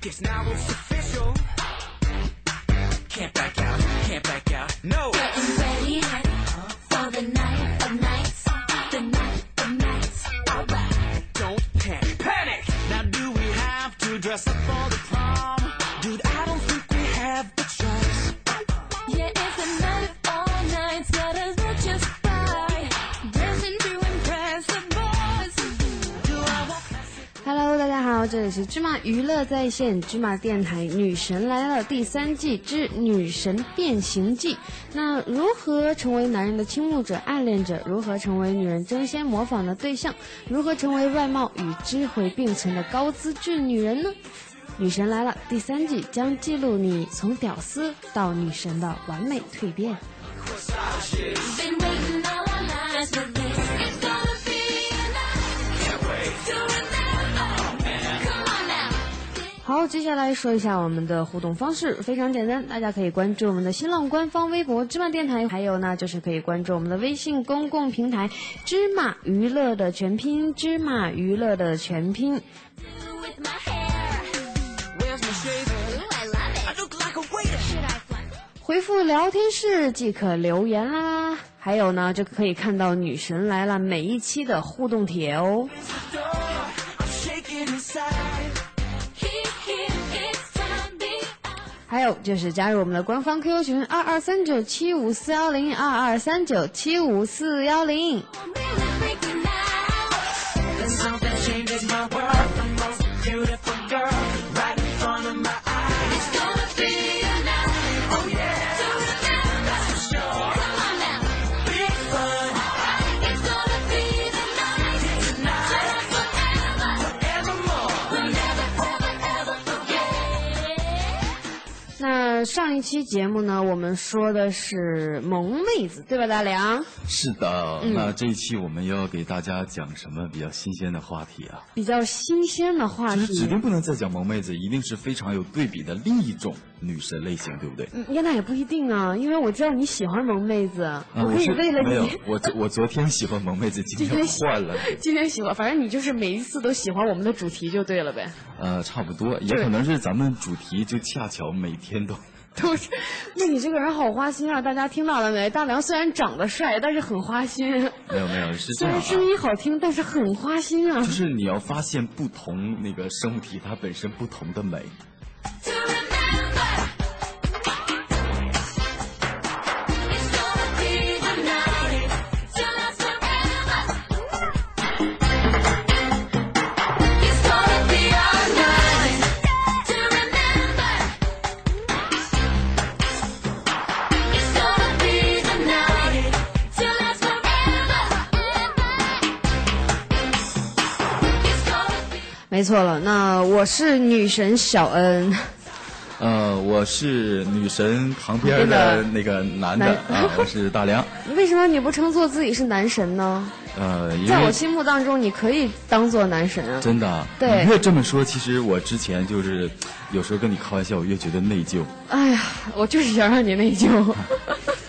Guess now it's official. Can't back out, can't back out. No. 这里是芝麻娱乐在线芝麻电台《女神来了》第三季之《女神变形记》。那如何成为男人的倾慕者、暗恋者？如何成为女人争先模仿的对象？如何成为外貌与智慧并存的高资质女人呢？《女神来了》第三季将记录你从屌丝到女神的完美蜕变。好，接下来说一下我们的互动方式，非常简单，大家可以关注我们的新浪官方微博“芝麻电台”，还有呢就是可以关注我们的微信公共平台“芝麻娱乐”的全拼“芝麻娱乐”的全拼。回复聊天室即可留言啦，还有呢就可以看到女神来了每一期的互动帖哦。还有就是加入我们的官方 QQ 群二二三九七五四幺零二二三九七五四幺零。上一期节目呢，我们说的是萌妹子，对吧，大梁？是的，那这一期我们要给大家讲什么比较新鲜的话题啊？比较新鲜的话就是指。定不能再讲萌妹子，一定是非常有对比的另一种女神类型，对不对？嗯，那也不一定啊，因为我知道你喜欢萌妹子，啊，我可以为了没有你，我我昨天喜欢萌妹子，今天换了，今天喜欢，反正你就是每一次都喜欢我们的主题就对了呗。呃，差不多，也可能是咱们主题就恰巧每天都。都是，那你这个人好花心啊！大家听到了没？大梁虽然长得帅，但是很花心。没有没有，是虽然，声音好听，但是很花心啊就。是你要发现不同那个生物体它本身不同的美。没错了，那我是女神小恩。呃，我是女神旁边的那个男的男啊，我是大梁。为什么你不称作自己是男神呢？呃，在我心目当中，你可以当做男神啊。真的啊，对你越这么说，其实我之前就是有时候跟你开玩笑，我越觉得内疚。哎呀，我就是想让你内疚。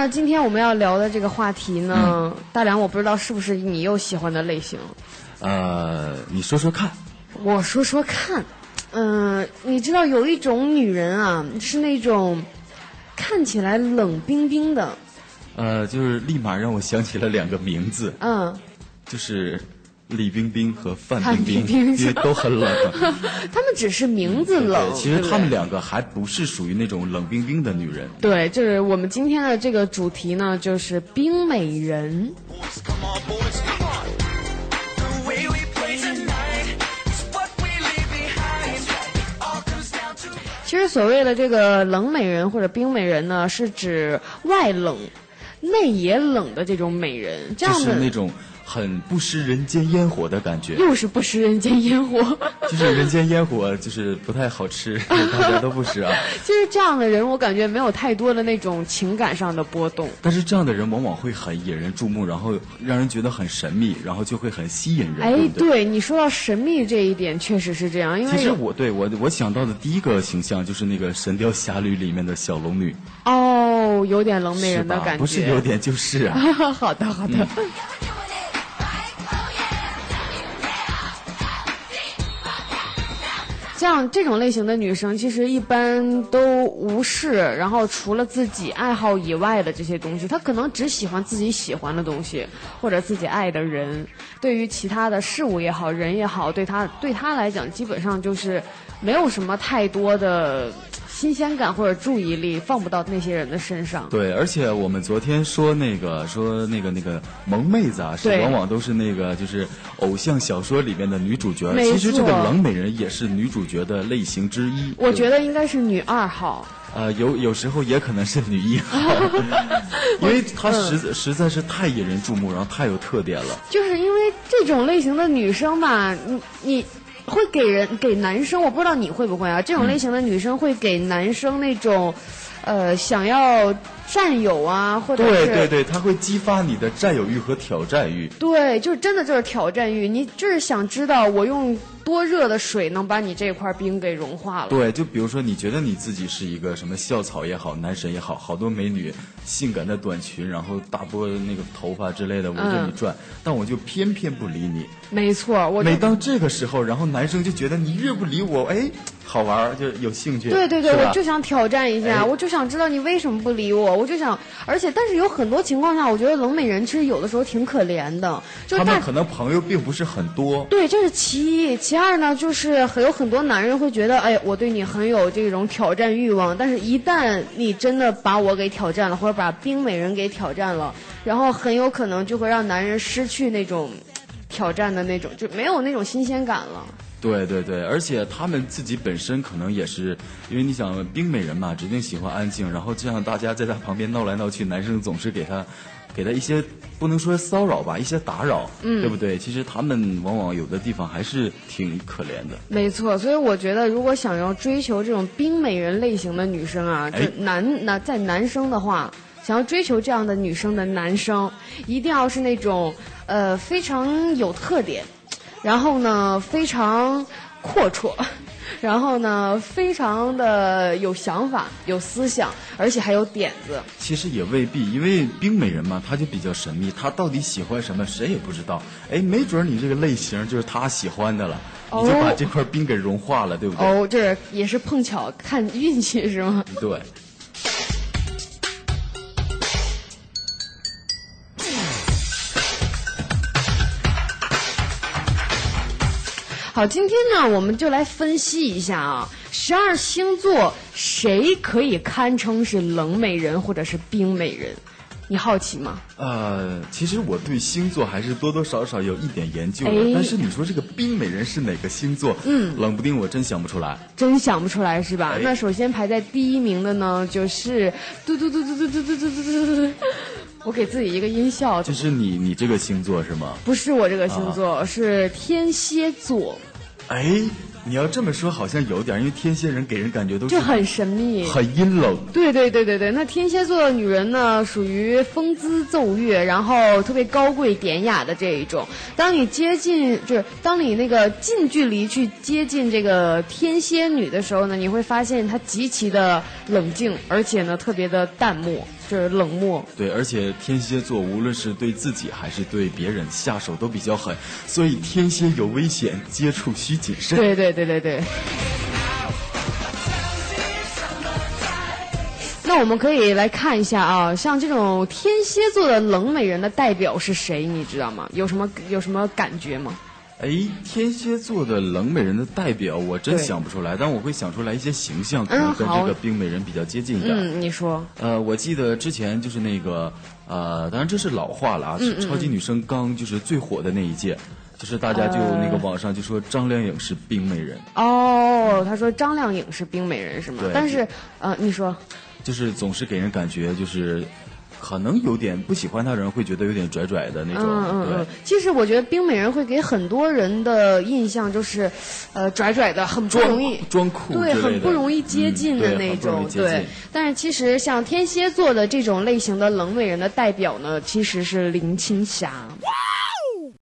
那今天我们要聊的这个话题呢，大梁，我不知道是不是你又喜欢的类型。呃，你说说看，我说说看，嗯、你知道有一种女人啊，是那种看起来冷冰冰的，呃，就是立马让我想起了两个名字，嗯，就是李冰冰和范范冰冰冰因为都很冷。他们只是名字冷，对，其实对不对她们两个还不是属于那种冷冰冰的女人。对，就是我们今天的这个主题呢，就是冰美人。其实所谓的这个冷美人或者冰美人呢，是指外冷、内也冷的这种美人，这样的是那种很不食人间烟火的感觉，又是不食人间烟火。就是人间烟火就是不太好吃，大家都不吃啊。其实这样的人，我感觉没有太多的那种情感上的波动。但是这样的人往往会很引人注目，然后让人觉得很神秘，然后就会很吸引人，哎对，对？对你说到神秘这一点，确实是这样，因为其实我对我我想到的第一个形象就是那个《神雕侠侣》里面的小龙女，哦，有点冷美？人的感觉。不是有点就是啊。好的，好的。像这种类型的女生，其实一般都无视，然后除了自己爱好以外的这些东西，她可能只喜欢自己喜欢的东西，或者自己爱的人。对于其他的事物也好，人也好，对她对她来讲，基本上就是没有什么太多的新鲜感或者注意力放不到那些人的身上。对，而且我们昨天说那个说那个那个萌妹子啊，是往往都是那个就是偶像小说里面的女主角。没其实这个错冷美人也是女主角的类型之一。我觉得得应该是女二号。呃有有时候也可能是女一号，因为她实实在是太引人注目，然后太有特点了。就是因为这种类型的女生吧，你你会给人给男生，我不知道你会不会啊？这种类型的女生会给男生那种，呃，想要占有啊，或者是对对对，它会激发你的占有欲和挑战欲。对就是真的就是挑战欲，你就是想知道我用多热的水能把你这块冰给融化了。对，就比如说，你觉得你自己是一个什么校草也好，男神也好，好多美女，性感的短裙，然后大波那个头发之类的围着你嗯转，但我就偏偏不理你。没错，我每当这个时候，然后男生就觉得你越不理我，哎，好玩儿，就有兴趣。对对对，我就想挑战一下，哎我就想知道你为什么不理我，我就想，而且但是有很多情况下，我觉得冷美人其实有的时候挺可怜的，就们可能朋友并不是很多。对，这是其一。其二呢，就是很有很多男人会觉得，哎，我对你很有这种挑战欲望，但是一旦你真的把我给挑战了，或者把冰美人给挑战了，然后很有可能就会让男人失去那种挑战的那种，就没有那种新鲜感了。对对对，而且他们自己本身可能也是，因为你想冰美人嘛，指定喜欢安静，然后这样大家在她旁边闹来闹去，男生总是给她，给他一些不能说骚扰吧，一些打扰，嗯，对不对？其实他们往往有的地方还是挺可怜的。没错，所以我觉得，如果想要追求这种冰美人类型的女生啊，哎就男那在男生的话，想要追求这样的女生的男生，一定要是那种呃非常有特点，然后呢非常阔绰，然后呢非常的有想法、有思想，而且还有点子。其实也未必，因为冰美人嘛，她就比较神秘，她到底喜欢什么，谁也不知道。哎，没准儿你这个类型就是她喜欢的了，你就把哦这块冰给融化了，对不对？哦，这也是碰巧看运气是吗？对。好，今天呢，我们就来分析一下啊，十二星座谁可以堪称是冷美人或者是冰美人？你好奇吗？呃，其实我对星座还是多多少少有一点研究的，哎但是你说这个冰美人是哪个星座？嗯，冷不丁我真想不出来。真想不出来是吧？哎那首先排在第一名的呢，就是嘟嘟嘟嘟嘟嘟嘟嘟嘟嘟嘟，我给自己一个音效，就是你你这个星座是吗？不是我这个星座，是天蝎座，哎，你要这么说好像有点，因为天蝎人给人感觉都是就很神秘。很阴冷。对对对对对，那天蝎座的女人呢，属于风姿奏乐，然后特别高贵典雅的这一种。当你接近，就是当你那个近距离去接近这个天蝎女的时候呢，你会发现她极其的冷静，而且呢特别的淡漠，就是冷漠。对，而且天蝎座无论是对自己还是对别人下手都比较狠，所以天蝎有危险，接触需谨慎。对对对对对。那我们可以来看一下啊，像这种天蝎座的冷美人的代表是谁？你知道吗？有什么有什么感觉吗？哎，天蝎座的冷美人的代表我真想不出来，但我会想出来一些形象，可嗯能跟这个冰美人比较接近一点。嗯，你说。呃，我记得之前就是那个，呃，当然这是老话了啊，嗯是超级女声刚就是最火的那一届，就是大家就呃那个网上就说张靓颖是冰美人，哦，他说张靓颖是冰美人是吗对？但是呃，你说就是总是给人感觉就是可能有点不喜欢他的人会觉得有点拽拽的那种。嗯嗯嗯，其实我觉得冰美人会给很多人的印象就是，呃，拽拽的，很不容易。装酷对，很不容易接近的那种对。但是其实像天蝎座的这种类型的冷美人的代表呢，其实是林青霞。